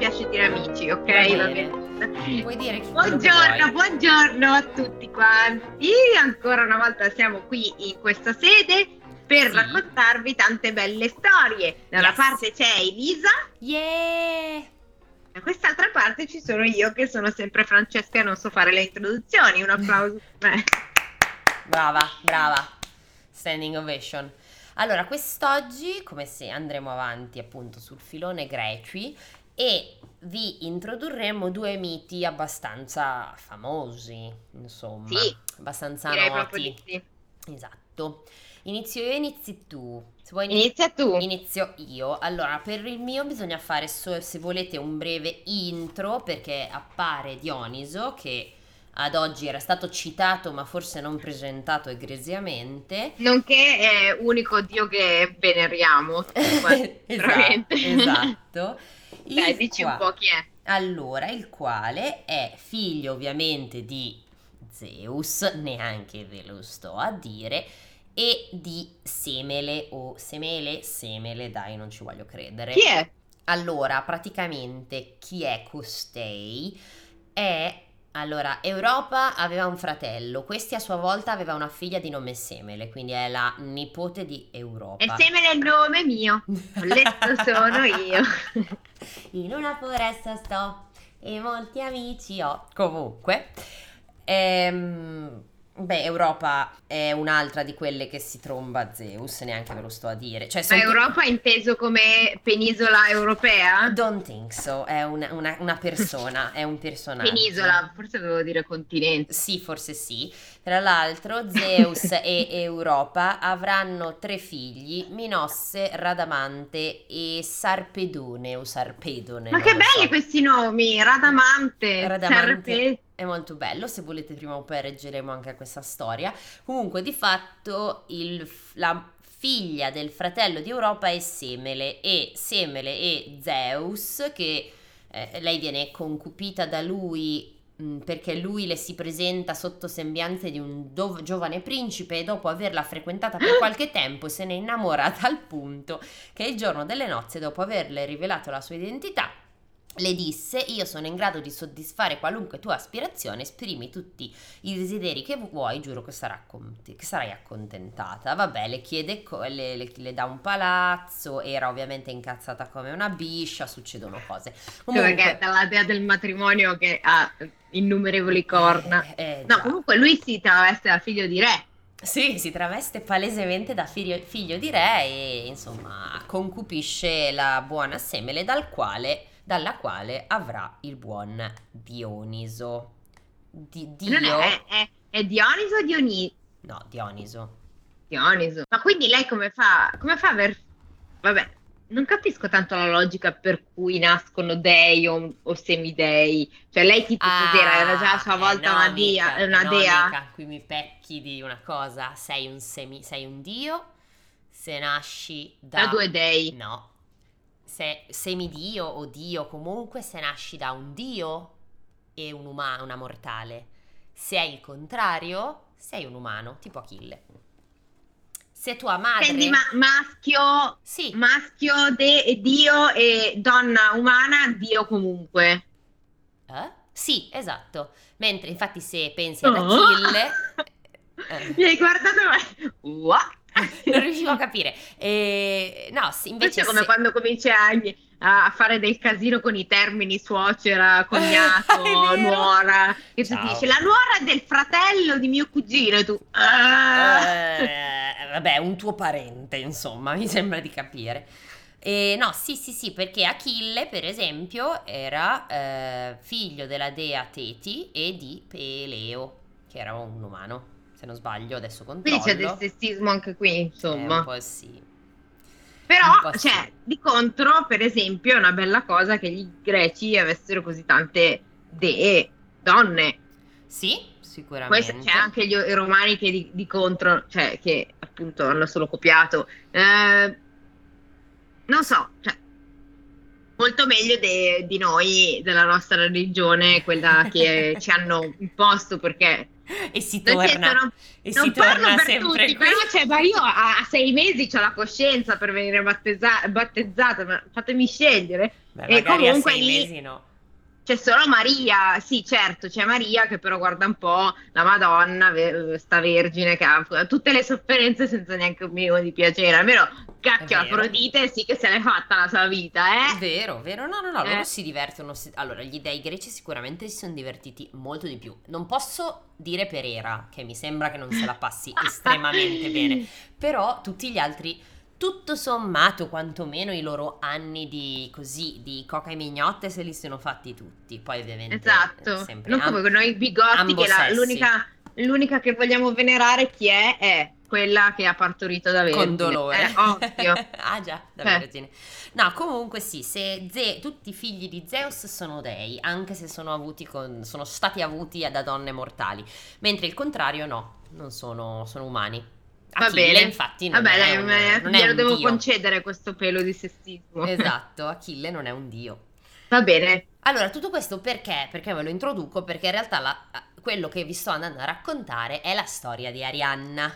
piace dire amici, ok? Va Va bene. bene. Puoi dire chi Buongiorno, buongiorno a tutti quanti. Ancora una volta siamo qui in questa sede per Sì. raccontarvi tante belle storie. Da una Yes. parte c'è Elisa, Yeah! da quest'altra parte ci sono io che sono sempre Francesca e non so fare le introduzioni. Un applauso per me. Brava, brava. Standing ovation. Allora, quest'oggi, come se andremo avanti appunto sul filone greci e vi introdurremo due miti abbastanza famosi, insomma, Sì, abbastanza noti. sì. Esatto. Inizio io, inizi tu. Se vuoi Inizia tu. Inizio io. Allora, per il mio bisogna fare, so- se volete, un breve intro perché appare Dioniso che ad oggi era stato citato ma forse non presentato egregiamente. Nonché è unico dio che veneriamo. esatto, esatto. Dai, Il dici qua- un po' chi è. Allora, il quale è figlio ovviamente di Zeus, neanche ve lo sto a dire, e di Semele o Semele, Semele, dai, non ci voglio credere. Chi è? Allora, praticamente chi è costei? È allora, Europa aveva un fratello, questi a sua volta aveva una figlia di nome Semele, quindi è la nipote di Europa. E semele il nome mio. Letto sono io. In una foresta sto e molti amici ho. Comunque, ehm, beh, Europa è un'altra di quelle che si tromba Zeus, neanche ve lo sto a dire. Cioè, Ma Europa è inteso come penisola europea? Don't think so, è una, una- una persona, è un personaggio. Penisola, forse dovevo dire continente. Sì, forse sì. Tra l'altro, Zeus e Europa avranno tre figli, Minosse, Radamante e Sarpedone o Sarpedone. Ma che belli so. questi nomi! Radamante, Radamante Serpe- è molto bello, se volete prima o poi reggeremo anche a questa storia. Comunque, di fatto, il- la figlia del fratello di Europa è Semele e Semele e Zeus, che eh, lei viene concupita da lui perché lui le si presenta sotto sembianze di un dov- giovane principe e dopo averla frequentata per qualche tempo se ne innamora a tal punto che il giorno delle nozze, dopo averle rivelato la sua identità, le disse: Io sono in grado di soddisfare qualunque tua aspirazione, esprimi tutti i desideri che vuoi, giuro che, sarà conte- che sarai accontentata. Vabbè, le chiede, co- le, le- le dà un palazzo, era ovviamente incazzata come una biscia, succedono cose. Comunque, Perché dalla dea del matrimonio che ha innumerevoli corna. eh, No, già. comunque lui si traveste da figlio di re. Sì, si traveste palesemente da figlio, figlio di re e insomma concupisce la buona Semele dal quale, dalla quale avrà il buon Dioniso. Di, Dio, Non è, è, è Dioniso o Dioni- no, Dioniso. Dioniso? Ma quindi lei come fa? Come fa a aver... Vabbè, non capisco tanto la logica per cui nascono dei o, o semidei. Cioè lei tipo cos'era? Era già a sua eh, volta no, una, dia, mica, una no, dea? mica, qui mi pecchi di una cosa, sei un, semi, sei un dio se nasci da... Da due dei. No, se semidio o dio comunque se nasci da un dio e un umano, una mortale. Se è il contrario, sei un umano, tipo Achille. Se tua madre... Quindi ma- maschio, Sì, maschio, de- dio e donna umana, dio comunque. eh? Sì, esatto. Mentre infatti se pensi ad Oh. Achille... eh, Mi hai guardato. What? non riuscivo a capire. E, no, sì, Invece invece è come se- quando cominci a, a fare del casino con i termini suocera, cognato, nuora. Che tu dici la nuora è del fratello di mio cugino e tu... "Ah". Eh, vabbè, un tuo parente, insomma, mi sembra di capire. E no, sì, sì, sì, perché Achille, per esempio, era eh, figlio della dea Teti e di Peleo, che era un umano, se non sbaglio, adesso controllo. Quindi c'è del sessismo anche qui, Eh, insomma. po' sì. Però, po' sì. cioè, di contro, per esempio, è una bella cosa che i greci avessero così tante dee, donne. Sì, sicuramente. Poi c'è anche gli, i romani che di, di contro, cioè, che appunto hanno solo copiato. Eh, non so, cioè, molto meglio de- di noi, della nostra religione, quella che ci hanno imposto perché e si torna non, e non si torna per sempre tutti, però cioè, ma io a, a sei mesi ho la coscienza per venire battezza- battezzata, ma fatemi scegliere. Beh, e comunque a sei lì- mesi no. C'è solo Maria, sì certo, c'è Maria che però guarda un po' la Madonna, sta vergine che ha tutte le sofferenze senza neanche un minimo di piacere, almeno cacchio. Afrodite sì che se l'è fatta la sua vita, eh? Vero, vero, no, no, no, loro Eh. si divertono. Allora, gli dei greci sicuramente si sono divertiti molto di più. Non posso dire per Era, che mi sembra che non se la passi estremamente bene, però tutti gli altri, tutto sommato, quantomeno i loro anni di così, di coca e mignotte se li sono fatti tutti. Poi ovviamente Esatto, sempre non am- come noi bigotti che la- l'unica, l'unica che vogliamo venerare chi è? È quella che ha partorito da vergine. con dolore. Eh, ovvio. ah già, da Eh. vergine. No, comunque sì, se Ze- tutti i figli di Zeus sono dei, anche se sono, avuti con- sono stati avuti da donne mortali, mentre il contrario no, non sono, sono umani. Va Achille, bene. infatti, non Vabbè, è dai, un, me- non è glielo devo dio. concedere questo pelo di sessismo. Esatto, Achille non è un dio. Va bene. Allora, tutto questo perché? Perché ve lo introduco? Perché in realtà la- quello che vi sto andando a raccontare è la storia di Arianna,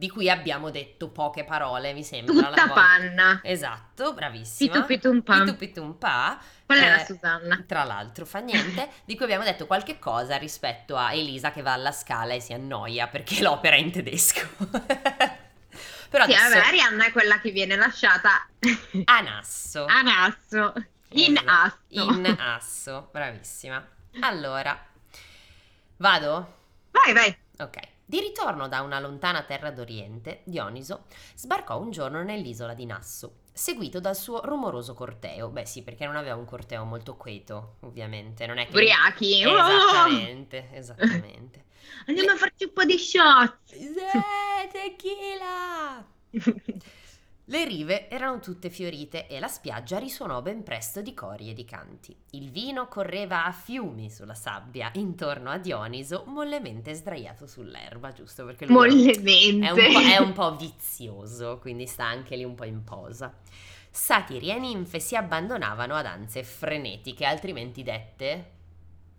di cui abbiamo detto poche parole, mi sembra. la Tutta volta- panna. Esatto, bravissima. Pitu pitum pam. Pitu pitum pa. Qual è Eh, la Susanna? Tra l'altro, fa niente, di cui abbiamo detto qualche cosa rispetto a Elisa che va alla scala e si annoia perché l'opera è in tedesco. Però Sì, adesso vabbè, Arianna è quella che viene lasciata a Nasso. a Nasso. In Esatto, asso. In asso, bravissima. Allora, vado? Vai, vai. Ok. Di ritorno da una lontana terra d'Oriente, Dioniso sbarcò un giorno nell'isola di Nasso, seguito dal suo rumoroso corteo. Beh sì, perché non aveva un corteo molto queto, ovviamente. Non è che... Ubriachi. Oh! Esattamente, esattamente. Andiamo a farci un po' di shot. Zè, tequila! Le rive erano tutte fiorite e la spiaggia risuonò ben presto di cori e di canti. Il vino correva a fiumi sulla sabbia intorno a Dioniso, mollemente sdraiato sull'erba, giusto? Perché lui Mollemente. è un, po', è un po' vizioso, quindi sta anche lì un po' in posa. Satiri e ninfe si abbandonavano a danze frenetiche, altrimenti dette...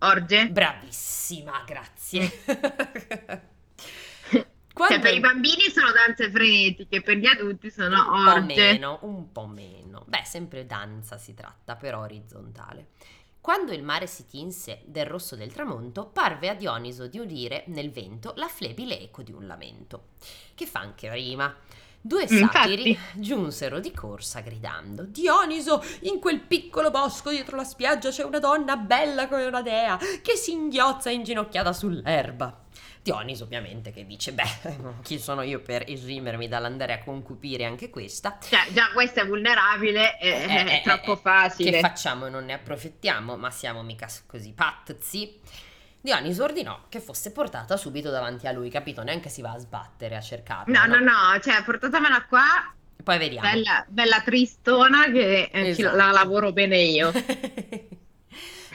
Orge. Bravissima, grazie. Cioè, per i bambini sono danze frenetiche, per gli adulti sono un po' orge. meno, un po' meno. Beh, sempre danza si tratta, però orizzontale. Quando il mare si tinse del rosso del tramonto, parve a Dioniso di udire nel vento la flebile eco di un lamento, che fa anche rima. Due Mm, satiri infatti. giunsero di corsa gridando: Dioniso, in quel piccolo bosco dietro la spiaggia c'è una donna bella come una dea che si inghiozza inginocchiata sull'erba. Dioniso, ovviamente, che dice: Beh, chi sono io per esimermi dall'andare a concupire anche questa? Cioè, già questa è vulnerabile, è, Eh, è eh, troppo eh, facile. Che facciamo? Non ne approfittiamo, ma siamo mica così pazzi. Dioniso ordinò che fosse portata subito davanti a lui, capito? Neanche si va a sbattere a cercarla. No, no, no, cioè portatamela qua, Poi vediamo. bella, bella tristona che Esatto. la lavoro bene io.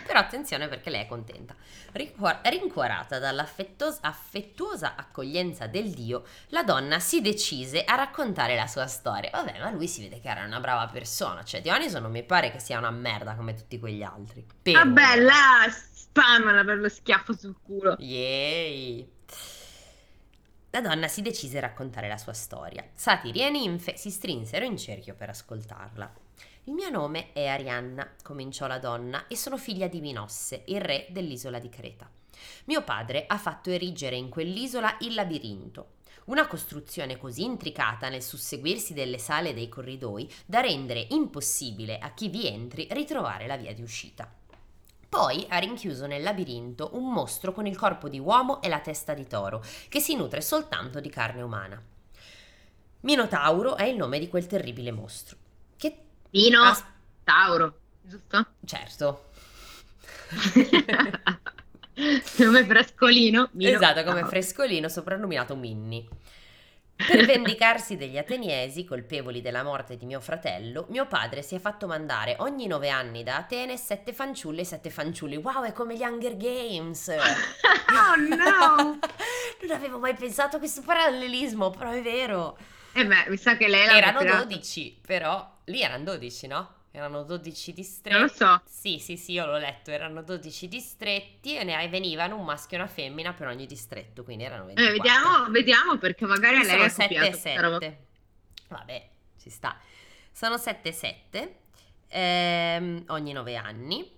Però attenzione perché lei è contenta. Rincuor- rincuorata dall'affettuosa affettuosa accoglienza del dio, la donna si decise a raccontare la sua storia. Vabbè, ma lui si vede che era una brava persona. Cioè, Dioniso non mi pare che sia una merda come tutti quegli altri. Però- Vabbè, là, spammala per lo schiaffo sul culo. Yay! La donna si decise a raccontare la sua storia. Satiri e ninfe si strinsero in cerchio per ascoltarla. Il mio nome è Arianna, cominciò la donna, e sono figlia di Minosse, il re dell'isola di Creta. Mio padre ha fatto erigere in quell'isola il labirinto, una costruzione così intricata nel susseguirsi delle sale e dei corridoi da rendere impossibile a chi vi entri ritrovare la via di uscita. Poi ha rinchiuso nel labirinto un mostro con il corpo di uomo e la testa di toro, che si nutre soltanto di carne umana. Minotauro è il nome di quel terribile mostro. Che Pino, As- Tauro, giusto? certo. Nome frescolino. Mino, esatto, come Tauro. frescolino soprannominato Minni. Per vendicarsi degli ateniesi, colpevoli della morte di mio fratello, mio padre si è fatto mandare ogni nove anni da Atene sette fanciulle e sette fanciulli. Wow, è come gli Hunger Games! oh no! non avevo mai pensato a questo parallelismo, però è vero. E beh, mi sa che lei l'ha Erano tirato. 12, però lì erano 12, no? erano 12 distretti. Non lo so. Sì, sì, sì, io l'ho letto, erano 12 distretti e ne venivano un maschio e una femmina per ogni distretto, quindi erano 24. Eh, vediamo, vediamo perché magari a lei ha 7 copiato e questa roba. 7. Vabbè, ci sta. Sono 7 e 7, ehm, ogni 9 anni.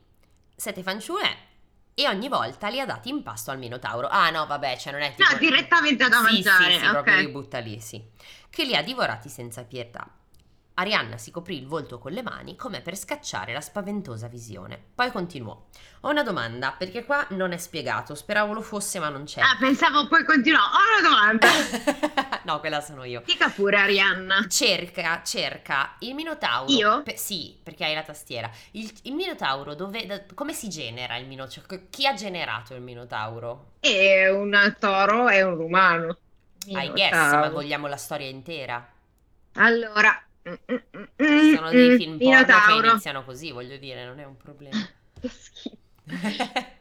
7 fanciulle e ogni volta li ha dati in pasto al Minotauro. Ah no, vabbè, cioè non è tipo... No, direttamente da Sì, mangiare. Sì, sì, ok. proprio li butta lì, sì. Che li ha divorati senza pietà. Arianna si coprì il volto con le mani come per scacciare la spaventosa visione. Poi continuò. Ho una domanda, perché qua non è spiegato, speravo lo fosse ma non c'è. Ah, pensavo poi continuò. Ho una domanda. no, quella sono io. Dica pure, Arianna. Cerca, cerca il Minotauro. Io? pe- sì, perché hai la tastiera. Il, il Minotauro, dove, da- come si genera il Minotauro? Cioè, chi ha generato il Minotauro? E un toro e un rumano. I guess, Minotauro. ma vogliamo la storia intera. Allora. Mm, mm, mm, Ci sono dei mm, film porno che iniziano così, voglio dire, non è un problema. Che schifo.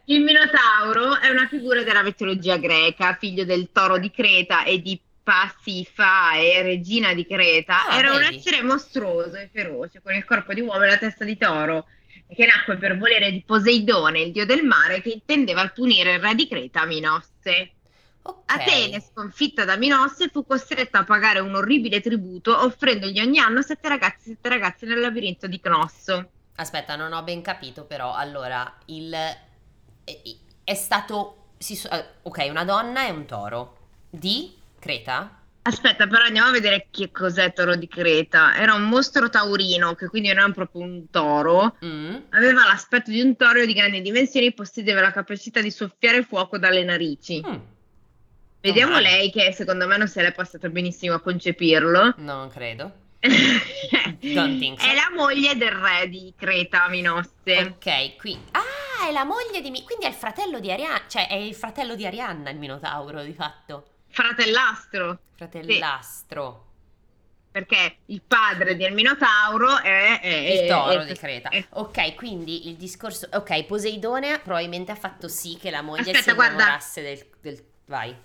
Il Minotauro è una figura della mitologia greca, figlio del toro di Creta e di Pasifae, regina di Creta. Ah, Era un vedi. essere mostruoso e feroce, con il corpo di uomo e la testa di toro, che nacque per volere di Poseidone, il dio del mare, che intendeva punire il re di Creta, Minosse. Ok. Atene, sconfitta da Minosse, fu costretta a pagare un orribile tributo, offrendogli ogni anno sette ragazzi e sette ragazze nel labirinto di Cnosso. Aspetta, non ho ben capito, però. Allora, il è, è stato eh, ok, una donna e un toro di Creta? Aspetta, però andiamo a vedere che cos'è Toro di Creta. Era un mostro taurino, che quindi non era proprio un toro. Mm. Aveva l'aspetto di un toro di grandi dimensioni, possedeva la capacità di soffiare fuoco dalle narici. Mm. Vediamo male. lei che secondo me non se l'è passata benissimo a concepirlo. Non credo. è Don't think so. la moglie del re di Creta, Minosse. Ok, qui. Ah, è la moglie di Mi- quindi è il fratello di Arianna, cioè è il fratello di Arianna il Minotauro, di fatto. Fratellastro, Fratellastro. perché il padre del Minotauro è, è- Il toro è- di Creta. è- Ok, quindi il discorso. Ok, Poseidone probabilmente ha fatto sì che la moglie Aspetta, si guarda. innamorasse del, del- Vai.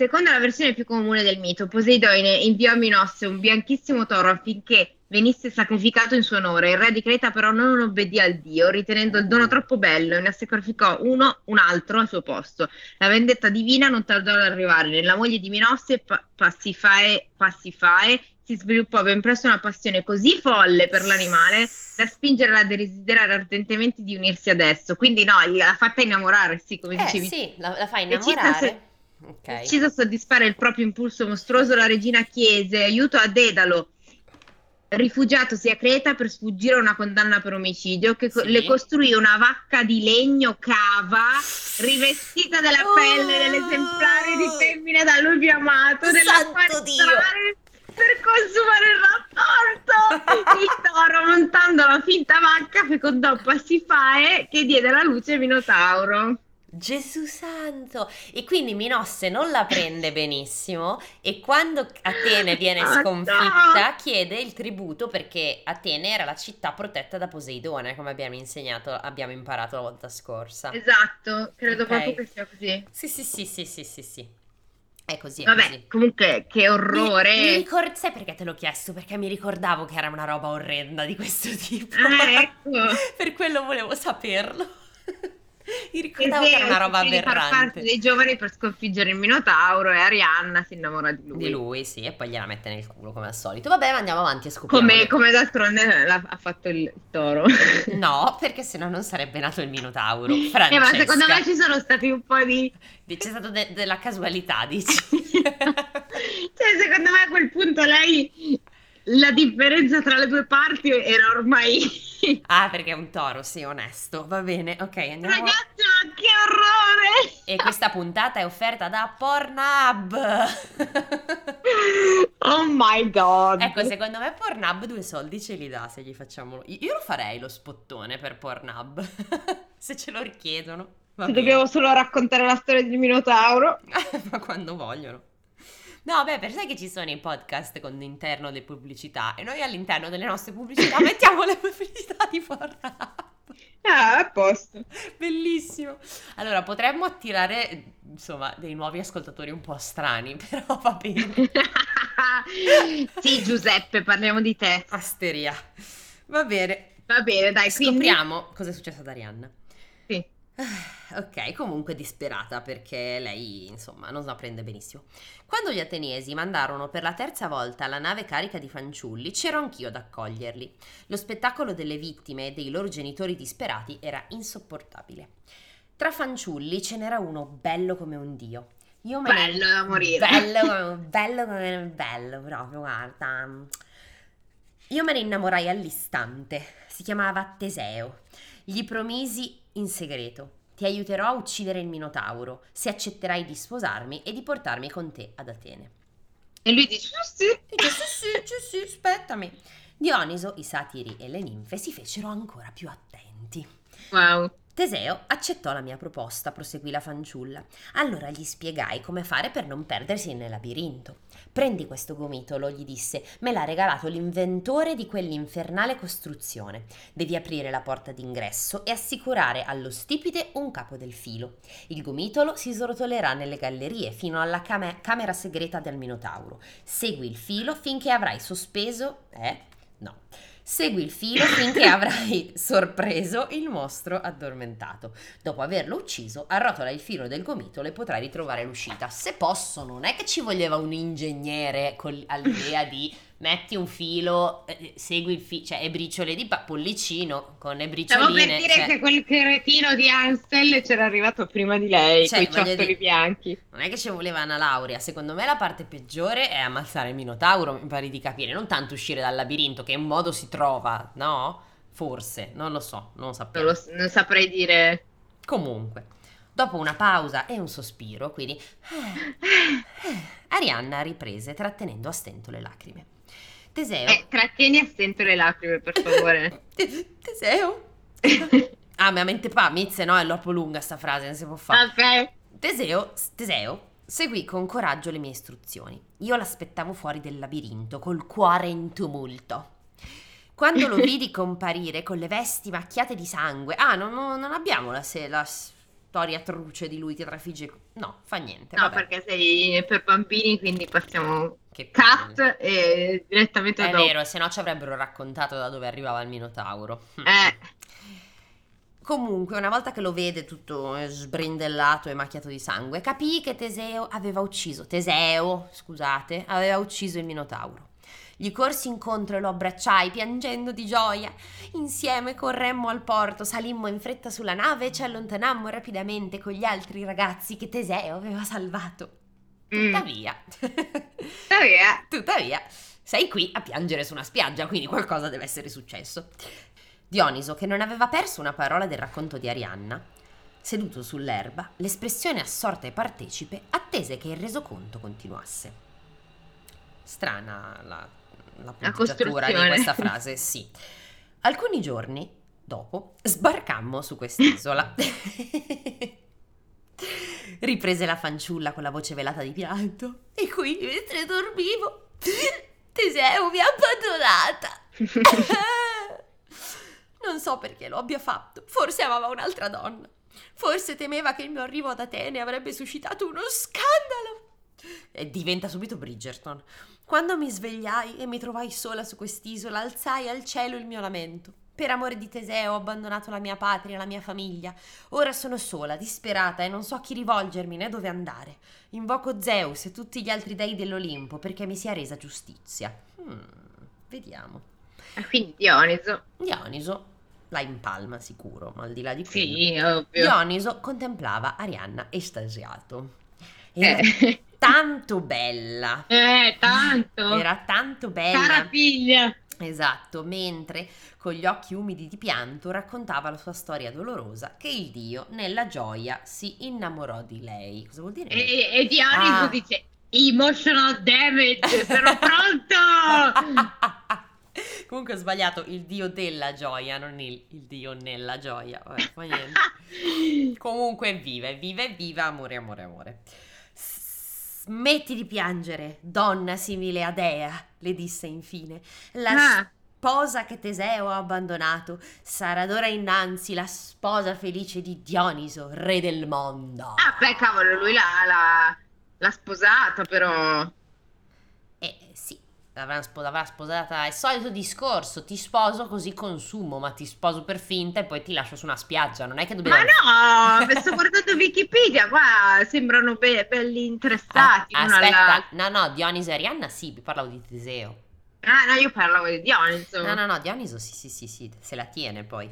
Secondo la versione più comune del mito, Poseidone inviò a Minosse un bianchissimo toro affinché venisse sacrificato in suo onore. Il re di Creta però non obbedì al dio, ritenendo il dono troppo bello e ne sacrificò uno, un altro al suo posto. La vendetta divina non tardò ad arrivare. Nella moglie di Minosse, Pa- Passifae, Passifae, si sviluppò ben presto una passione così folle per l'animale da spingerla a desiderare ardentemente di unirsi ad esso. Quindi no, l'ha fatta innamorare, sì, come Eh dicevi sì, la, la Decisa innamorare. Ok. Decisa a soddisfare il proprio impulso mostruoso, la regina chiese aiuto a Dedalo, rifugiatosi a Creta per sfuggire a una condanna per omicidio, che Sì. le costruì una vacca di legno cava rivestita della Oh! pelle dell'esemplare di femmina da lui più amato, nella Santo quale Dio! per consumare il rapporto. Il toro, montando la finta vacca, fecondò Passifae che diede alla luce Minotauro. Gesù santo! E quindi Minosse non la prende benissimo e quando Atene viene Ah, sconfitta chiede il tributo perché Atene era la città protetta da Poseidone, come abbiamo insegnato, abbiamo imparato la volta scorsa. Esatto, credo Ok. proprio che sia così. Sì, sì, sì, sì, sì, sì, sì. È così, è Vabbè, così. comunque, che orrore. Mi, mi ricor- Sai perché te l'ho chiesto? Perché mi ricordavo che era una roba orrenda di questo tipo. Ah, ecco. per quello volevo saperlo. mi ricordavo che era una roba aberrante. dei giovani per sconfiggere il Minotauro e Arianna si innamora di lui. Di lui, sì, e poi gliela mette nel culo come al solito. Vabbè, ma andiamo avanti e scopriamo. Come, come d'altronde ha fatto il toro. No, perché sennò non sarebbe nato il Minotauro. Eh, Francesca. ma secondo me ci sono stati un po' di... C'è stato de- della casualità, dici? cioè, secondo me a quel punto lei... La differenza tra le due parti era ormai... ah, perché è un toro, sì, onesto. Va bene, ok, andiamo. Ragazzi, ma che orrore! E questa puntata è offerta da Pornhub. Oh my god! ecco, secondo me Pornhub due soldi ce li dà se gli facciamo. Io lo farei lo spottone per Pornhub. se ce lo richiedono. Dobbiamo solo raccontare la storia del Minotauro. Ma quando vogliono. No, beh, per sai che ci sono i podcast con all'interno le pubblicità e noi all'interno delle nostre pubblicità mettiamo le pubblicità di Pornhub. Ah, a posto. Bellissimo. Allora, potremmo attirare, insomma, dei nuovi ascoltatori un po' strani, però va bene. sì, Giuseppe, parliamo di te. Asteria. Va bene. Va bene, dai, quindi... Scopriamo cosa è successo ad Arianna. Ah, Ok, comunque disperata perché lei, insomma, non la prende benissimo. Quando gli ateniesi mandarono per la terza volta la nave carica di fanciulli, c'ero anch'io ad accoglierli. Lo spettacolo delle vittime e dei loro genitori disperati era insopportabile. Tra fanciulli ce n'era uno bello come un dio. Io me ne- Bello da morire. Bello come bello come bello, proprio, guarda. Io me ne innamorai all'istante. Si chiamava Teseo. Gli promisi in segreto. Ti aiuterò a uccidere il Minotauro se accetterai di sposarmi e di portarmi con te ad Atene. E lui dice, sì, E dice, sì, sì, sì, sì, aspettami. Dioniso, i satiri e le ninfe si fecero ancora più attenti. Wow. Teseo accettò la mia proposta, proseguì la fanciulla. Allora gli spiegai come fare per non perdersi nel labirinto. Prendi questo gomitolo, gli disse, me l'ha regalato l'inventore di quell'infernale costruzione. Devi aprire la porta d'ingresso e assicurare allo stipite un capo del filo. Il gomitolo si srotolerà nelle gallerie fino alla came- camera segreta del Minotauro. Segui il filo finché avrai sospeso... Eh? No. Segui il filo finché avrai sorpreso il mostro addormentato. Dopo averlo ucciso, arrotola il filo del gomitolo e potrai ritrovare l'uscita. Se posso, non è che ci voleva un ingegnere con all'idea di metti un filo, eh, segui il filo, cioè e briciole di pa- pollicino con le Stavo per bricioline. dire cioè, che quel cretino di Ansel c'era arrivato prima di lei, Cioè, con i ciottoli dire- bianchi. Non è che ci voleva una laurea, secondo me la parte peggiore è ammazzare il Minotauro, mi pare di capire, non tanto uscire dal labirinto, che un modo si trova, no? Forse, non lo so, non Non, sappiamo. lo- non saprei dire. Comunque, dopo una pausa e un sospiro, quindi eh, Arianna riprese trattenendo a stento le lacrime. Teseo, Eh, trattieni a stento le lacrime, per favore. Te- Teseo? Ah, ma mente pa, mizze, no, è troppo lunga sta frase, non si può fare. ok. Teseo, Teseo seguì con coraggio le mie istruzioni. Io l'aspettavo fuori del labirinto, col cuore in tumulto. Quando lo vidi comparire con le vesti macchiate di sangue, ah, non- non abbiamo la, se- la storia truce di lui che trafigge. No, fa niente. No, vabbè. perché sei per bambini, quindi passiamo Che cut e direttamente È dopo. vero, se no ci avrebbero raccontato da dove arrivava il Minotauro. Eh, Comunque, una volta che lo vede tutto sbrindellato e macchiato di sangue, capì che Teseo aveva ucciso. Teseo, scusate, aveva ucciso il Minotauro. Gli corsi incontro e lo abbracciai piangendo di gioia. Insieme corremmo al porto, salimmo in fretta sulla nave e ci allontanammo rapidamente con gli altri ragazzi che Teseo aveva salvato. mm, Tuttavia, tuttavia, tuttavia, sei qui a piangere su una spiaggia, quindi qualcosa deve essere successo. Dioniso, che non aveva perso una parola del racconto di Arianna, seduto sull'erba, l'espressione assorta e partecipe, attese che il resoconto continuasse. Strana la, la punteggiatura di questa frase, sì. Alcuni giorni dopo sbarcammo su quest'isola. Riprese la fanciulla con la voce velata di pianto. E qui, mentre dormivo, Teseo mi ha abbandonata. Non so perché lo abbia fatto. Forse amava un'altra donna. Forse temeva che il mio arrivo ad Atene avrebbe suscitato uno scandalo. E diventa subito Bridgerton. Quando mi svegliai e mi trovai sola su quest'isola, alzai al cielo il mio lamento. Per amore di Teseo ho abbandonato la mia patria, la mia famiglia. Ora sono sola, disperata e non so a chi rivolgermi né dove andare. Invoco Zeus e tutti gli altri dei dell'Olimpo perché mi sia resa giustizia. Hmm, vediamo. E quindi Dioniso. Dioniso la impalma sicuro, ma al di là di quello. Sì, ovvio. Dioniso contemplava Arianna estasiato. Era Eh, tanto bella. eh, tanto. Era tanto bella. Cara figlia. Esatto, mentre con gli occhi umidi di pianto raccontava la sua storia dolorosa che il dio nella gioia si innamorò di lei. Cosa vuol dire? E, e Dioniso Ah. dice emotional damage, sono pronto. Comunque ho sbagliato, il dio della gioia, non il, il dio nella gioia. Vabbè. Comunque vive, vive, viva, amore, amore, amore. Smetti di piangere, donna simile a Dea, le disse infine. La Ah. sposa che Teseo ha abbandonato sarà d'ora innanzi la sposa felice di Dioniso, re del mondo. Ah, beh, cavolo, lui l'ha, l'ha- l'ha sposata, però. Eh sì, l'avrà, spo- l'avrà sposata. È il solito discorso: ti sposo così consumo, ma ti sposo per finta e poi ti lascio su una spiaggia. Non è che dobbiamo. Ma no, sto guardando Wikipedia, qua sembrano be- belli interessati. Ah, aspetta, alla- no, no, Dioniso e Arianna sì, parlavo di Teseo. Ah, no, io parlavo di Dioniso. No, no, no, Dioniso sì, sì, sì, sì, se la tiene poi.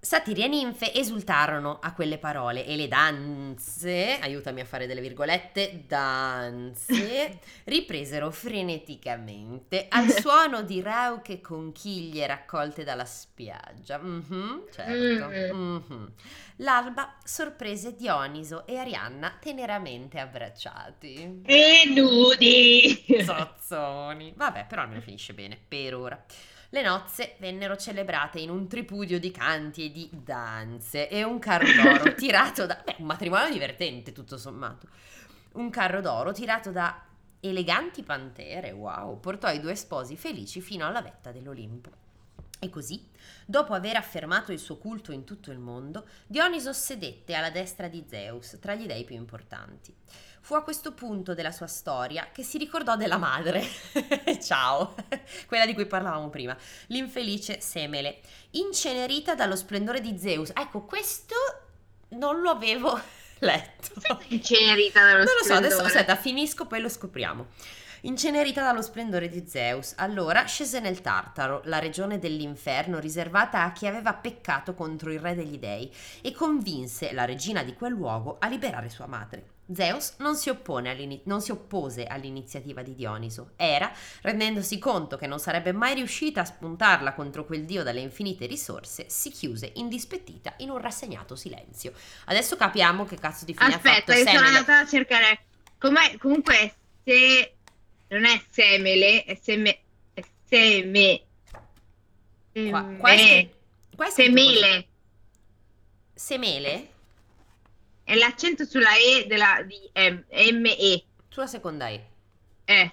Satiri e ninfe esultarono a quelle parole e le danze, aiutami a fare delle virgolette, danze, ripresero freneticamente al suono di rauche conchiglie raccolte dalla spiaggia. Mhm, certo. Mm. mhm. L'alba sorprese Dioniso e Arianna teneramente abbracciati. E nudi. Zozzoni. Vabbè, però almeno finisce bene, per ora. Le nozze vennero celebrate in un tripudio di canti e di danze e un carro d'oro tirato da... Beh, un matrimonio divertente tutto sommato. Un carro d'oro tirato da eleganti pantere, wow, portò i due sposi felici fino alla vetta dell'Olimpo. E così, dopo aver affermato il suo culto in tutto il mondo, Dioniso sedette alla destra di Zeus, tra gli dei più importanti. Fu a questo punto della sua storia che si ricordò della madre. Ciao, quella di cui parlavamo prima, l'infelice Semele, incenerita dallo splendore di Zeus. Ecco, questo non lo avevo letto. Incenerita dallo Non lo so, adesso splendore. aspetta, finisco, poi lo scopriamo. Incenerita dallo splendore di Zeus, allora scese nel Tartaro, la regione dell'inferno riservata a chi aveva peccato contro il re degli dei, e convinse la regina di quel luogo a liberare sua madre. Zeus non si, non si oppose all'iniziativa di Dioniso. Era, rendendosi conto che non sarebbe mai riuscita a spuntarla contro quel dio dalle infinite risorse, si chiuse indispettita in un rassegnato silenzio. Adesso capiamo che cazzo di fine Aspetta, ha io fatto sono Semele. andata a cercare. Com'è? Comunque, se non è semele, è seme. È seme. Qua, qua è qua è semele. Semele? È l'accento sulla E della, di M, M-E. Sulla seconda E. Eh,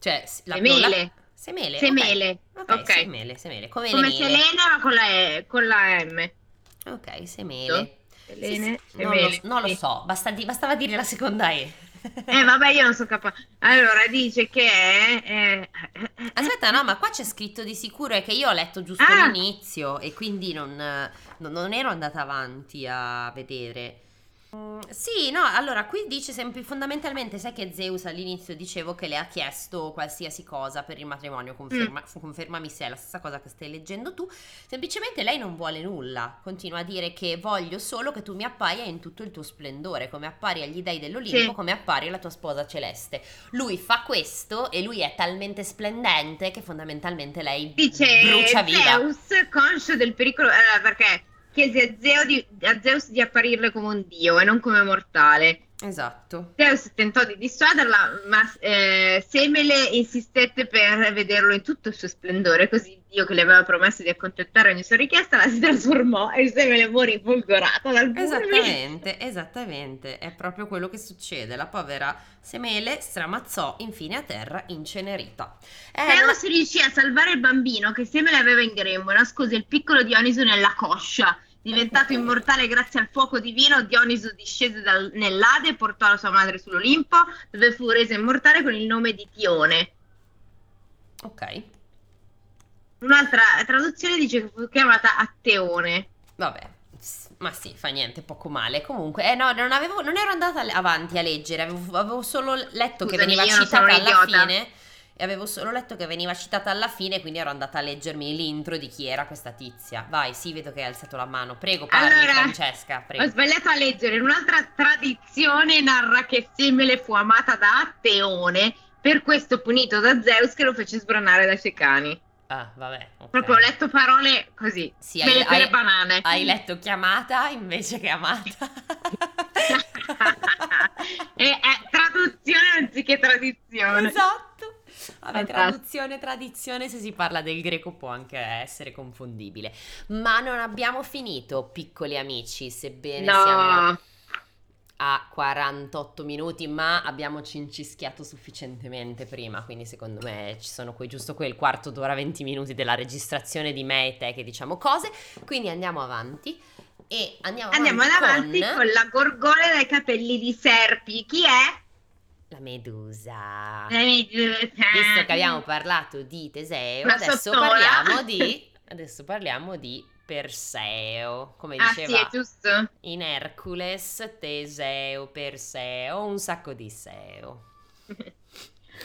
Cioè, la, Semele. no, la- semele. semele. Ok, Ok. semele, semele. Come, Come. Selena, ma con la, E, con la M. Ok, semele. Selene, Sì, sì, non, lo, non lo so, basta di- bastava dire la seconda E. Eh, vabbè, io non sono capace. Allora, dice che è... eh, Aspetta, no, ma qua c'è scritto di sicuro è che io ho letto giusto Ah. l'inizio e quindi non- non ero andata avanti a vedere. Mm, sì, no, allora qui dice sempre fondamentalmente, sai che Zeus all'inizio dicevo che le ha chiesto qualsiasi cosa per il matrimonio, conferma, confermami se è la stessa cosa che stai leggendo tu, semplicemente lei non vuole nulla, continua a dire che voglio solo che tu mi appaia in tutto il tuo splendore, come appari agli dei dell'Olimpo, Sì. come appari alla tua sposa celeste. Lui fa questo e lui è talmente splendente che fondamentalmente lei Dice brucia viva. Zeus, conscio del pericolo, eh, perché chiese a, Zeo di- a Zeus di apparirle come un dio e non come mortale. Esatto. Zeus tentò di dissuaderla, ma eh, Semele insistette per vederlo in tutto il suo splendore, così il dio che le aveva promesso di accontentare ogni sua richiesta la si trasformò e Semele morì folgorata dal fulmine. Esattamente, esattamente, è proprio quello che succede. La povera Semele stramazzò infine a terra incenerita. Eh, Zeus riuscì a salvare il bambino che Semele aveva in grembo e nascose il piccolo Dioniso nella coscia. Diventato immortale grazie al fuoco divino, Dioniso discese dal- nell'Ade e portò la sua madre sull'Olimpo, dove fu reso immortale con il nome di Tione. ok, Un'altra traduzione dice che fu chiamata Atteone. vabbè. Ma sì, fa niente, poco male. Comunque, eh no, non, avevo, non ero andata avanti a leggere, avevo, avevo solo letto che Scusami, veniva io non citata alla un'idiota. fine. E avevo solo letto che veniva citata alla fine, quindi ero andata a leggermi l'intro di chi era questa tizia. Vai, sì, vedo che hai alzato la mano. Prego, parli, Allora, Francesca, Ho prego. sbagliato a leggere. Un'altra tradizione narra che Semele fu amata da Atteone, per questo punito da Zeus che lo fece sbranare dai suoi cani. Ah, vabbè. ok. Proprio ho letto parole così, Sì, per, hai- per hai- banane. Hai letto chiamata invece che amata. e è traduzione anziché tradizione. esatto. Vabbè, traduzione, tradizione, se si parla del greco può anche essere confondibile. Ma non abbiamo finito, piccoli amici, sebbene siamo No, a 48 minuti, ma abbiamo cincischiato sufficientemente prima, quindi secondo me ci sono quei giusto quel quarto d'ora, 20 minuti della registrazione di me e te che diciamo cose, quindi andiamo avanti e andiamo, andiamo avanti avanti con... con la gorgola dai capelli di serpi. Chi è? La medusa. La medusa. Visto che abbiamo parlato di Teseo, adesso sottola. parliamo di adesso parliamo di Perseo, come Ah sì, diceva giusto? in Hercules, Teseo, Perseo, un sacco di Seo.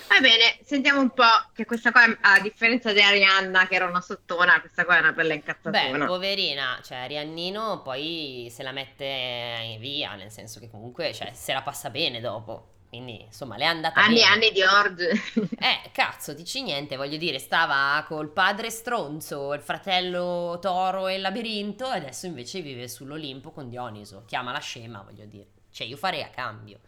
Va bene, sentiamo un po' che questa qua, a differenza di Arianna, che era una sottona, questa qua è una bella Beh, incazzatona. poverina, cioè Ariannino poi se la mette via, nel senso che comunque cioè, se la passa bene dopo. Quindi, insomma, le è andata Anni bene. anni di orge. Eh, cazzo, dici niente, voglio dire, stava col padre stronzo, il fratello toro e il labirinto, e adesso invece vive sull'Olimpo con Dioniso. Chiama la scema, voglio dire. Cioè, io farei a cambio.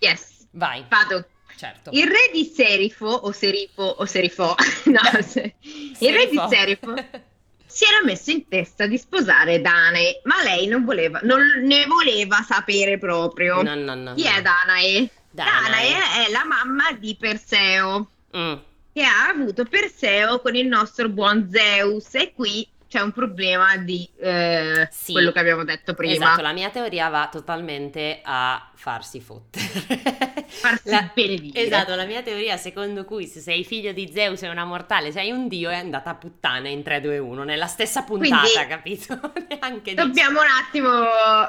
Yes, Vai, vado. certo. Il re di Serifo, o Serifo, o Serifo, no, se- il re di Serifo si era messo in testa di sposare Danae, ma lei non voleva, non ne voleva sapere proprio. No, no, no. Chi è Danae? Danae. Danae è la mamma di Perseo, Mm, che ha avuto Perseo con il nostro buon Zeus, e qui c'è un problema di eh, Sì. quello che abbiamo detto prima. Esatto, la mia teoria va totalmente a farsi fottere. Farsi La- benedire. Esatto, la mia teoria secondo cui se sei figlio di Zeus e una mortale, sei un dio, è andata a puttane in 3, 2, 1, nella stessa puntata, Quindi- capito? Neanche. Dobbiamo un attimo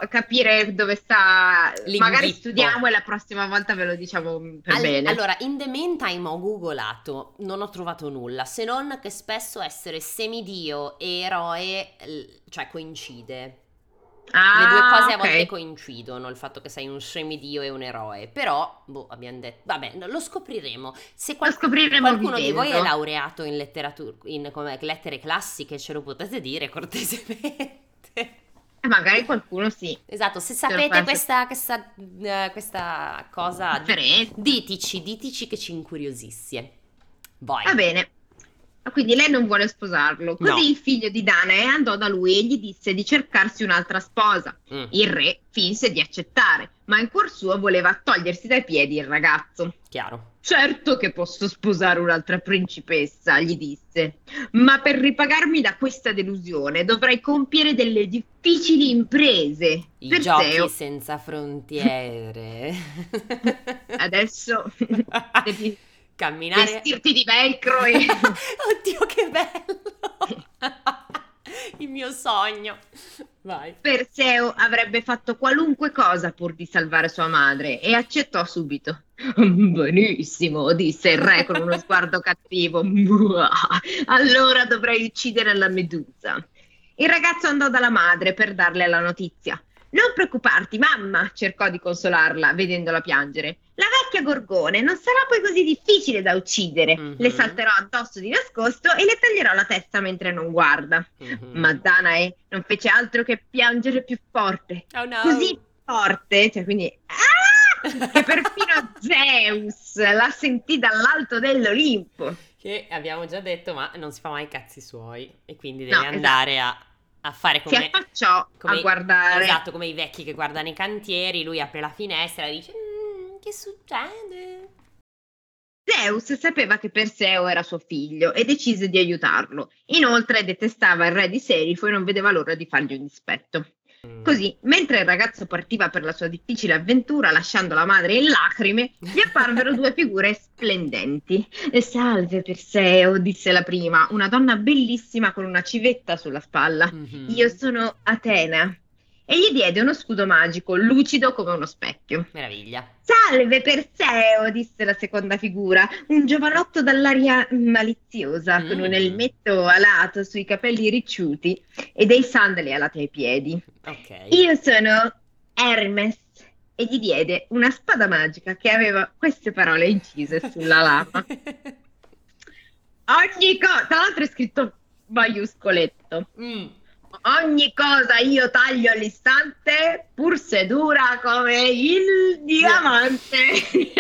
capire dove sta. Magari L'inghippo. studiamo e la prossima volta ve lo diciamo per Al- bene. Allora, in The Meantime ho googolato, non ho trovato nulla, se non che spesso essere semidio e eroe, cioè coincide. Ah, Le due cose a volte coincidono, il fatto che sei un semidio e un eroe, però, boh, abbiamo detto, vabbè, lo scopriremo. Se qual- scopriremo qualcuno di voi è laureato in letteratura, in come, lettere classiche, ce lo potete dire cortesemente. Eh, Magari qualcuno sì. Esatto, se sapete questa, questa, eh, questa cosa, Differente. ditici, ditici che ci incuriosissi. Vai. Va bene. Quindi lei non vuole sposarlo. Così No. il figlio di Danae andò da lui e gli disse di cercarsi un'altra sposa. Mm, Il re finse di accettare, ma in cuor suo voleva togliersi dai piedi il ragazzo. chiaro. Certo che posso sposare un'altra principessa, gli disse, ma per ripagarmi da questa delusione dovrei compiere delle difficili imprese. I Perseo, giochi senza frontiere. adesso devi Camminare. vestirti di velcro e... Oddio, che bello! Il mio sogno. Vai. Perseo avrebbe fatto qualunque cosa pur di salvare sua madre e accettò subito. Benissimo, disse il re con uno sguardo cattivo. Allora dovrei uccidere la medusa. Il ragazzo andò dalla madre per darle la notizia. Non preoccuparti, mamma, cercò di consolarla, vedendola piangere. La vecchia Gorgone non sarà poi così difficile da uccidere. Mhm. Le salterò addosso di nascosto e le taglierò la testa mentre non guarda. Mhm. Ma Danae non fece altro che piangere più forte, Oh no. così forte, cioè quindi ah! che perfino Zeus la sentì dall'alto dell'Olimpo. Che abbiamo già detto, ma non si fa mai i cazzi suoi. E quindi No, deve esatto. andare a, a fare Si come. affacciò come- a guardare. Esatto, come i vecchi che guardano i cantieri. Lui apre la finestra e dice: "Mm, Che succede? Zeus sapeva che Perseo era suo figlio e decise di aiutarlo. Inoltre detestava il re di Serifo e non vedeva l'ora di fargli un dispetto. Mm. Così, mentre il ragazzo partiva per la sua difficile avventura, lasciando la madre in lacrime, gli apparvero due figure splendenti. Salve Perseo, disse la prima, una donna bellissima con una civetta sulla spalla. Mhm. Io sono Atena. E gli diede uno scudo magico, lucido come uno specchio. Meraviglia. Salve Perseo, disse la seconda figura, un giovanotto dall'aria maliziosa, con Mm. un elmetto alato sui capelli ricciuti e dei sandali alati ai piedi. Ok. Io sono Hermes e gli diede una spada magica che aveva queste parole incise sulla lama. Ogni cosa, tra l'altro è scritto maiuscoletto. Mm. Ogni cosa io taglio all'istante, pur se dura come il diamante.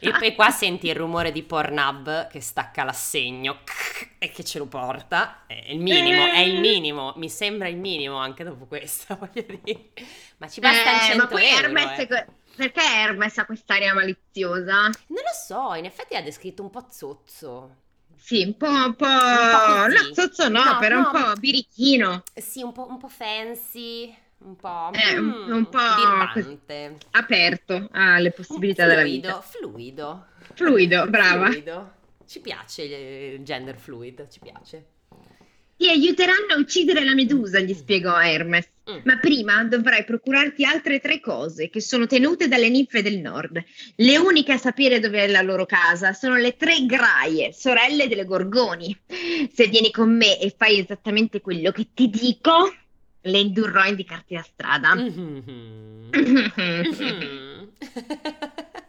E poi qua senti il rumore di Pornhub che stacca l'assegno e che ce lo porta. È il minimo, è il minimo. Mi sembra il minimo anche dopo questo, voglio dire. Ma ci bastano Eh, 100 ma poi euro. Hermes, eh. perché Hermes ha quest'aria maliziosa? Non lo so, in effetti ha descritto un po' zozzo. Sì, un po', un po', po' così. no, zozzo no, No, però no. un po' birichino. Sì, un po', un po' fancy. un po', un, mm, un po' birbante. aperto alle possibilità della vita. Fluido, fluido. Fluido, brava. Fluido. Ci piace il gender fluid, ci piace. Ti aiuteranno a uccidere la medusa, gli spiegò Hermes. Mm. Ma prima dovrai procurarti altre tre cose che sono tenute dalle ninfe del nord. Le uniche a sapere dove è la loro casa sono le tre graie, sorelle delle gorgoni. Se vieni con me e fai esattamente quello che ti dico, le indurrò a indicarti la strada. Mhm. Mhm.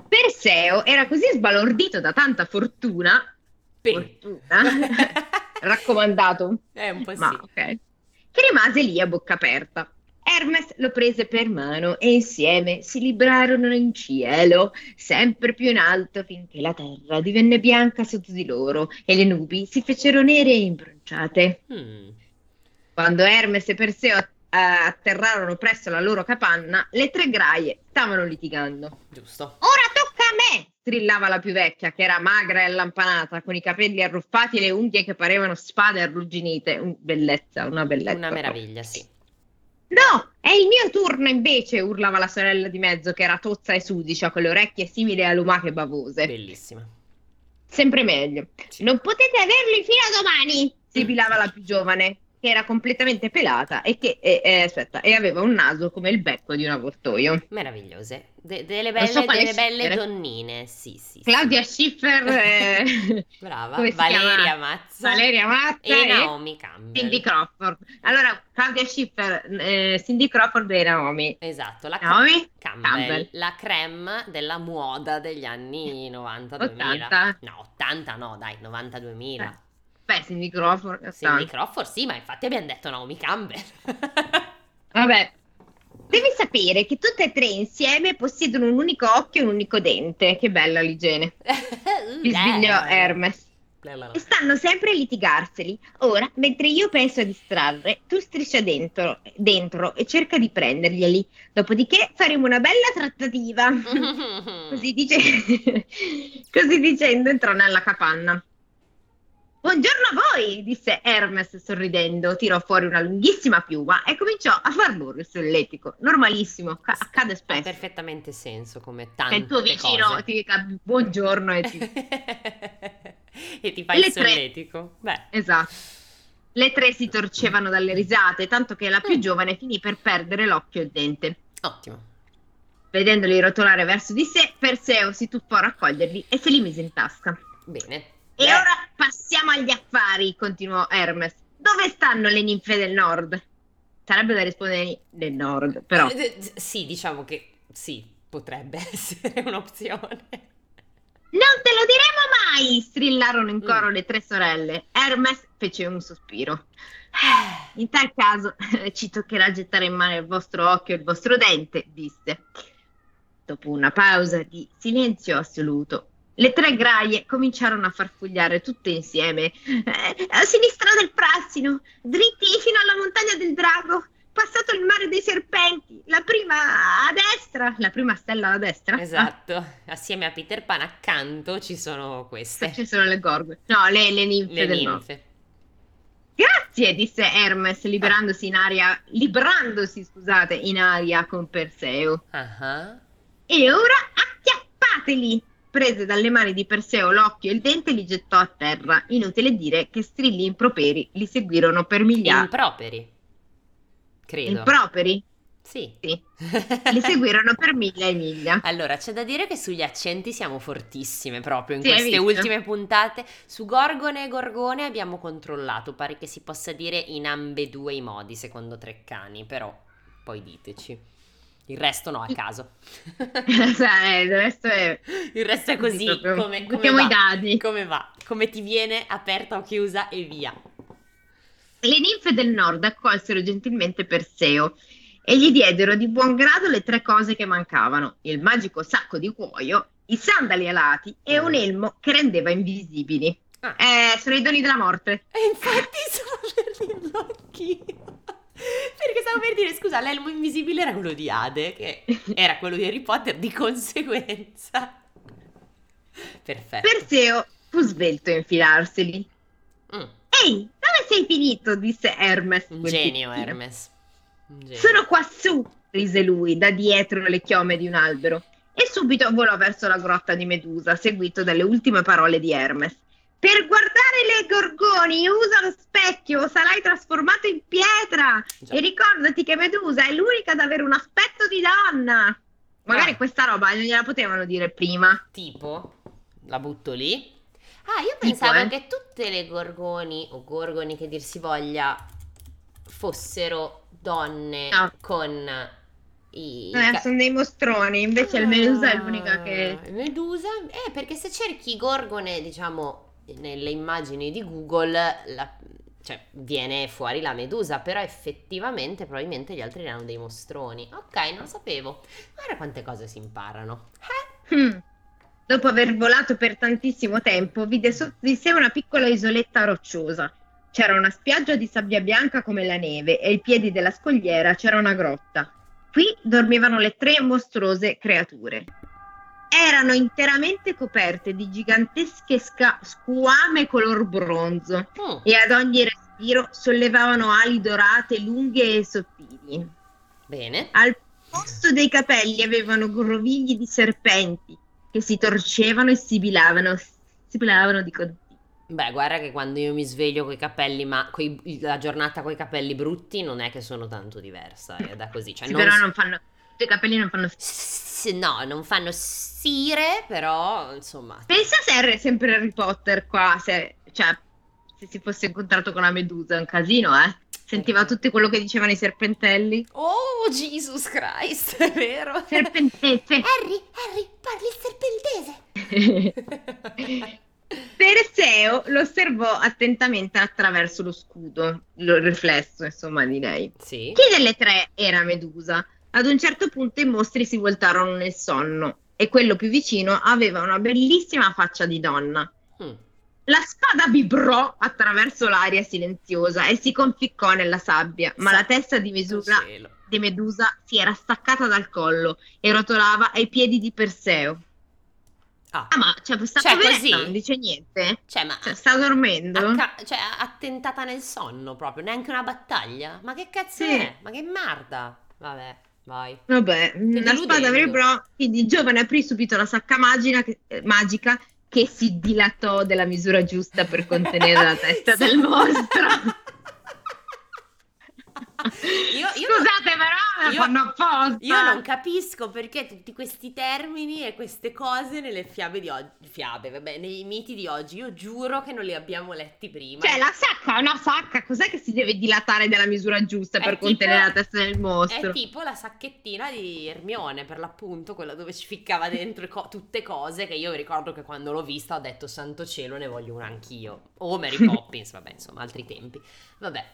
Perseo era così sbalordito da tanta fortuna, Beh. fortuna raccomandato, È un po' ma sì. Che rimase lì a bocca aperta. Hermes lo prese per mano e insieme si librarono in cielo, sempre più in alto finché la terra divenne bianca sotto di loro e le nubi si fecero nere e imbronciate. Mm. Quando Hermes e Perseo eh, atterrarono presso la loro capanna, le tre graie stavano litigando. Giusto. Ora tocca a me! Strillava la più vecchia, che era magra e allampanata, con i capelli arruffati e le unghie che parevano spade arrugginite. Un- bellezza, una bellezza. Una meraviglia, sì. No, è il mio turno invece, urlava la sorella di mezzo, che era tozza e sudicia, con le orecchie simili a lumache bavose. Bellissima. Sempre meglio. Sì. Non potete averli fino a domani, sibilava la più giovane, che era completamente pelata e che eh, eh, aspetta, e aveva un naso come il becco di un avvoltoio. Meravigliose. De- delle so belle, quale delle belle donnine. Sì, sì. sì. Claudia Schiffer, eh, Brava. Valeria? Mazza. Valeria Mazza E e Naomi Campbell. Cindy Crawford. Allora, Claudia Schiffer, eh, Cindy Crawford e Naomi. Esatto, la Naomi? Campbell, Campbell. la creme della moda degli anni 90-2000. 80. No, 80 no, dai, 90-2000. Eh, Beh, Cindy Crawford. Cindy 80. Crawford sì, ma infatti abbiamo detto Naomi Campbell. Vabbè. Devi sapere che tutte e tre insieme possiedono un unico occhio e un unico dente. Che bella l'igiene. Ti svegliò Hermes. E stanno sempre a litigarseli. Ora, mentre io penso a distrarre, tu striscia dentro, dentro e cerca di prenderglieli. Dopodiché faremo una bella trattativa. Così, dice... Così dicendo entrò nella capanna. Buongiorno a voi, disse Hermes sorridendo, tirò fuori una lunghissima piuma e cominciò a far loro il solletico. Normalissimo, ca- accade Ha spesso. perfettamente senso come tante il tuo vicino cose. ti dica buongiorno e ti... e ti fa Le il tre. solletico. Beh, Esatto. Le tre si torcevano dalle risate, tanto che la più Mm. giovane finì per perdere l'occhio e il dente. ottimo. Vedendoli rotolare verso di sé, Perseo si tuffò a raccoglierli e se li mise in tasca. Bene. E Beh, ora passiamo agli affari, continuò Hermes. Dove stanno le ninfe del nord? Sarebbe da rispondere del nord, però. eh, Sì, diciamo che sì, potrebbe essere un'opzione. Non te lo diremo mai! strillarono in Mm. coro le tre sorelle. Hermes fece un sospiro. In tal caso ci toccherà gettare in mano il vostro occhio e il vostro dente, disse. Dopo una pausa di silenzio assoluto, le tre graie cominciarono a farfugliare tutte insieme. Eh, a sinistra del Prassino, dritti fino alla montagna del Drago, passato il mare dei serpenti, la prima a destra, la prima stella a destra. Esatto, assieme a Peter Pan accanto ci sono queste, ci sono le gorgone. No, le, le ninfe le del nord. ninfe. Grazie, disse Hermes, liberandosi in aria, librandosi, scusate, in aria con Perseo. Ah. E ora acchiappateli! Prese dalle mani di Perseo l'occhio e il dente e li gettò a terra. Inutile dire che strilli improperi li seguirono per migliaia. Improperi, credo. Improperi? Sì. Sì. Li seguirono per miglia e miglia. Allora, c'è da dire che sugli accenti siamo fortissime proprio in Sì, queste ultime puntate. Su Gorgone e Gorgone abbiamo controllato, pare che si possa dire in ambedue i modi, secondo Treccani, però poi diteci. Il resto no, a caso. Sai, il resto è... Il resto è così, proprio- come, come va. i dadi. Come va, come ti viene aperta o chiusa e via. Le ninfe del nord accolsero gentilmente Perseo e gli diedero di buon grado le tre cose che mancavano: il magico sacco di cuoio, i sandali alati e un elmo che rendeva invisibili. Ah. Eh, sono i doni della morte. E infatti stavo per dirlo anch'io. Perché stavo per dire, scusa, l'elmo invisibile era quello di Ade, che era quello di Harry Potter, di conseguenza. Perfetto. Perseo fu svelto a infilarseli. Mm, Ehi, dove sei finito? disse Hermes. un genio. Hermes. Sono quassù, rise lui, da dietro le chiome di un albero, e subito volò verso la grotta di Medusa, seguito dalle ultime parole di Hermes. Per guardare le gorgoni usa lo specchio, sarai trasformato in pietra. Già. E ricordati che Medusa è l'unica ad avere un aspetto di donna. Magari ah. questa roba non gliela potevano dire prima. Tipo, la butto lì. Ah, io pensavo tipo, eh? che tutte le gorgoni, o gorgoni che dir si voglia, fossero donne no. con i... Eh, sono dei mostroni, invece ah, il Medusa è l'unica che... Medusa, eh, perché se cerchi gorgone, diciamo, nelle immagini di Google, la, cioè, viene fuori la Medusa, però effettivamente probabilmente gli altri erano dei mostroni. Ok, non sapevo. Guarda quante cose si imparano. Eh? Hmm. Dopo aver volato per tantissimo tempo, vide sotto di sé una piccola isoletta rocciosa. C'era una spiaggia di sabbia bianca come la neve e ai piedi della scogliera c'era una grotta. Qui dormivano le tre mostruose creature. Erano interamente coperte di gigantesche sca- squame color bronzo oh. e ad ogni respiro sollevavano ali dorate lunghe e sottili. Bene. Al posto dei capelli avevano grovigli di serpenti che si torcevano e sibilavano, sibilavano di continuo. Beh, guarda che quando io mi sveglio coi capelli, ma coi, la giornata con i capelli brutti non è che sono tanto diversa, è da così. Cioè, sì, non però non fanno, i capelli non fanno... No, non fanno sire, però insomma... Pensa se era sempre Harry Potter qua, se, cioè, se si fosse incontrato con la Medusa, è un casino, eh? Sentiva tutto quello che dicevano i serpentelli. Oh, Jesus Christ, è vero? Serpentese. Harry, Harry, parli serpentese. Perseo lo osservò attentamente attraverso lo scudo, il riflesso, insomma, di lei. Sì. Chi delle tre era Medusa? Ad un certo punto i mostri si voltarono nel sonno e quello più vicino aveva una bellissima faccia di donna. Mm. La spada vibrò attraverso l'aria silenziosa e si conficcò nella sabbia, ma Sa- la testa di, Mesura, di Medusa si era staccata dal collo e rotolava ai piedi di Perseo. Ah, ah ma cioè, questa cioè, così? non dice niente? Cioè, ma cioè, sta dormendo? Acca- cioè, attentata nel sonno proprio, neanche una battaglia. Ma che cazzo sì. è? Ma che merda? Vabbè, vai. Vabbè, la spada vibrò, quindi il giovane aprì subito la sacca magica che, eh, magica che si dilatò della misura giusta per contenere la testa del mostro. Io, io Scusate, non, però io, fanno apposta. Io non capisco perché tutti questi termini e queste cose nelle fiabe di oggi, fiabe, vabbè, nei miti di oggi, io giuro che non li abbiamo letti prima. Cioè, la sacca è una sacca, cos'è che si deve dilatare della misura giusta è per tipo, contenere la testa del mostro? È tipo la sacchettina di Ermione, per l'appunto, quella dove ci ficcava dentro co- tutte cose che io ricordo che quando l'ho vista ho detto santo cielo ne voglio una anch'io. O Mary Poppins, vabbè, insomma, altri tempi. Vabbè,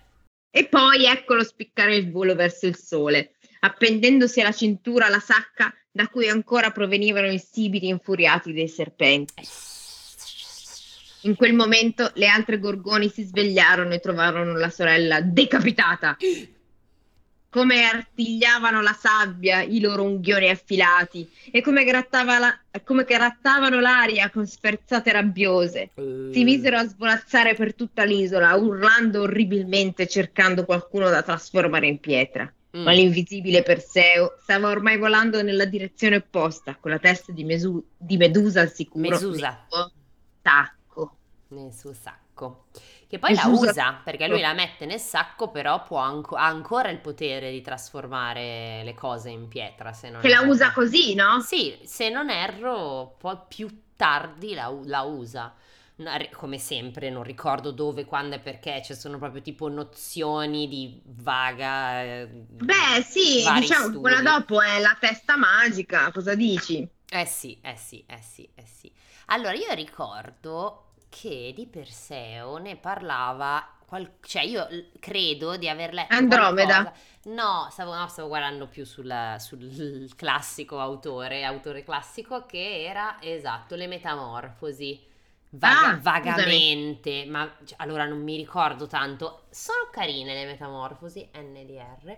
e poi eccolo spiccare il volo verso il sole, appendendosi alla cintura la sacca da cui ancora provenivano i sibili infuriati dei serpenti. In quel momento le altre gorgoni si svegliarono e trovarono la sorella decapitata. come artigliavano la sabbia i loro unghioni affilati e come, la, come grattavano l'aria con sferzate rabbiose. Uh. Si misero a svolazzare per tutta l'isola, urlando orribilmente, cercando qualcuno da trasformare in pietra. Mm. Ma l'invisibile Perseo stava ormai volando nella direzione opposta, con la testa di, Mesu- di Medusa al sicuro. Mesusa. Nel suo sacco. Sacco. Che poi la usa perché lui la mette nel sacco, però può anco- ha ancora il potere di trasformare le cose in pietra. Se non che erro. la usa così, no? Sì, se non erro, poi più tardi la, la usa come sempre, non ricordo dove, quando e perché, ci sono proprio tipo nozioni di vaga. Eh, Beh, sì, diciamo che quella dopo è la testa magica, cosa dici? Eh sì, eh sì, eh sì, eh sì. Allora, io ricordo che di Perseo ne parlava Qual- cioè io credo di aver letto Andromeda. no stavo, no, stavo guardando più sulla, sul classico autore autore classico che era esatto le metamorfosi. Vaga- ah, vagamente scusami. ma cioè, allora non mi ricordo tanto. Sono carine le metamorfosi NDR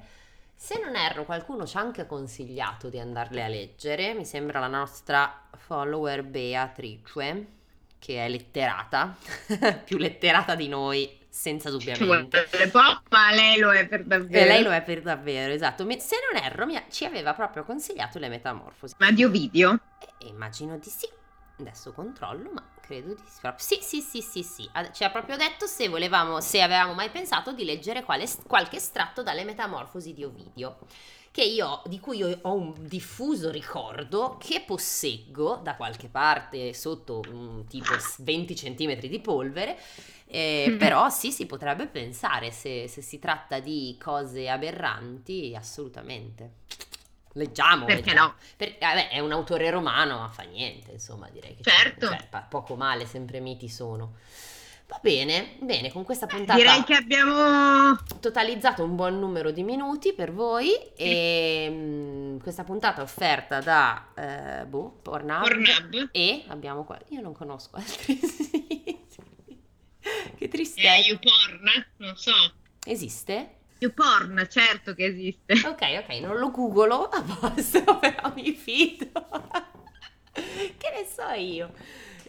se non erro qualcuno ci ha anche consigliato di andarle a leggere. Mi sembra la nostra follower Beatrice che è letterata, più letterata di noi senza dubbiamente. po', ma lei lo è per davvero. E lei lo è per davvero, esatto. Se non erro, mi ha- ci aveva proprio consigliato le metamorfosi. Ma di Ovidio? E immagino di sì. Adesso controllo, ma credo di sì. Sì, sì, sì, sì, Ci ha proprio detto se volevamo, se avevamo mai pensato di leggere quale- qualche estratto dalle metamorfosi di Ovidio. Che io, di cui io ho un diffuso ricordo che posseggo da qualche parte sotto un tipo 20 centimetri di polvere. eh, Mhm. Però sì, si potrebbe pensare se, se si tratta di cose aberranti, assolutamente. Leggiamo. Perché leggiamo. no? Per- vabbè, è un autore romano, ma fa niente, insomma, direi che Certo. cioè, poco male, sempre miti sono. Va bene, bene, con questa puntata Direi che abbiamo... totalizzato un buon numero di minuti per voi e mm, questa puntata è offerta da eh, boh, Pornhub, Pornhub. e abbiamo qua, io non conosco altri siti. Che Eh, tristezza. YouPorn? Non so. Esiste? YouPorn, certo che esiste. Ok, ok, non lo googolo, a posto, però mi fido. che ne so io?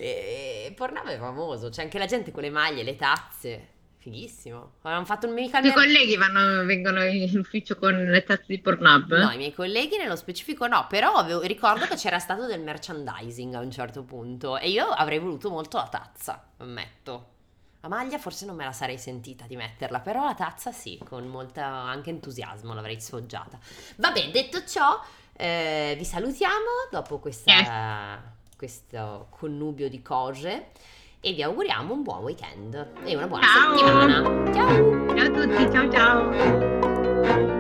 E, Pornhub è famoso, c'è anche la gente con le maglie, le tazze. Fighissimo. Avevamo fatto un mica I tuoi colleghi vanno, vengono in ufficio con le tazze di Pornhub? No, i miei colleghi nello specifico no, però avevo- ricordo che c'era stato del merchandising a un certo punto e io avrei voluto molto la tazza, ammetto. La maglia forse non me la sarei sentita di metterla, però la tazza sì, con molta anche entusiasmo l'avrei sfoggiata. Vabbè, detto ciò, eh, vi salutiamo dopo questa, questo connubio di cose e vi auguriamo un buon weekend e una buona Ciao. settimana. Ciao! Ciao a tutti, ciao ciao.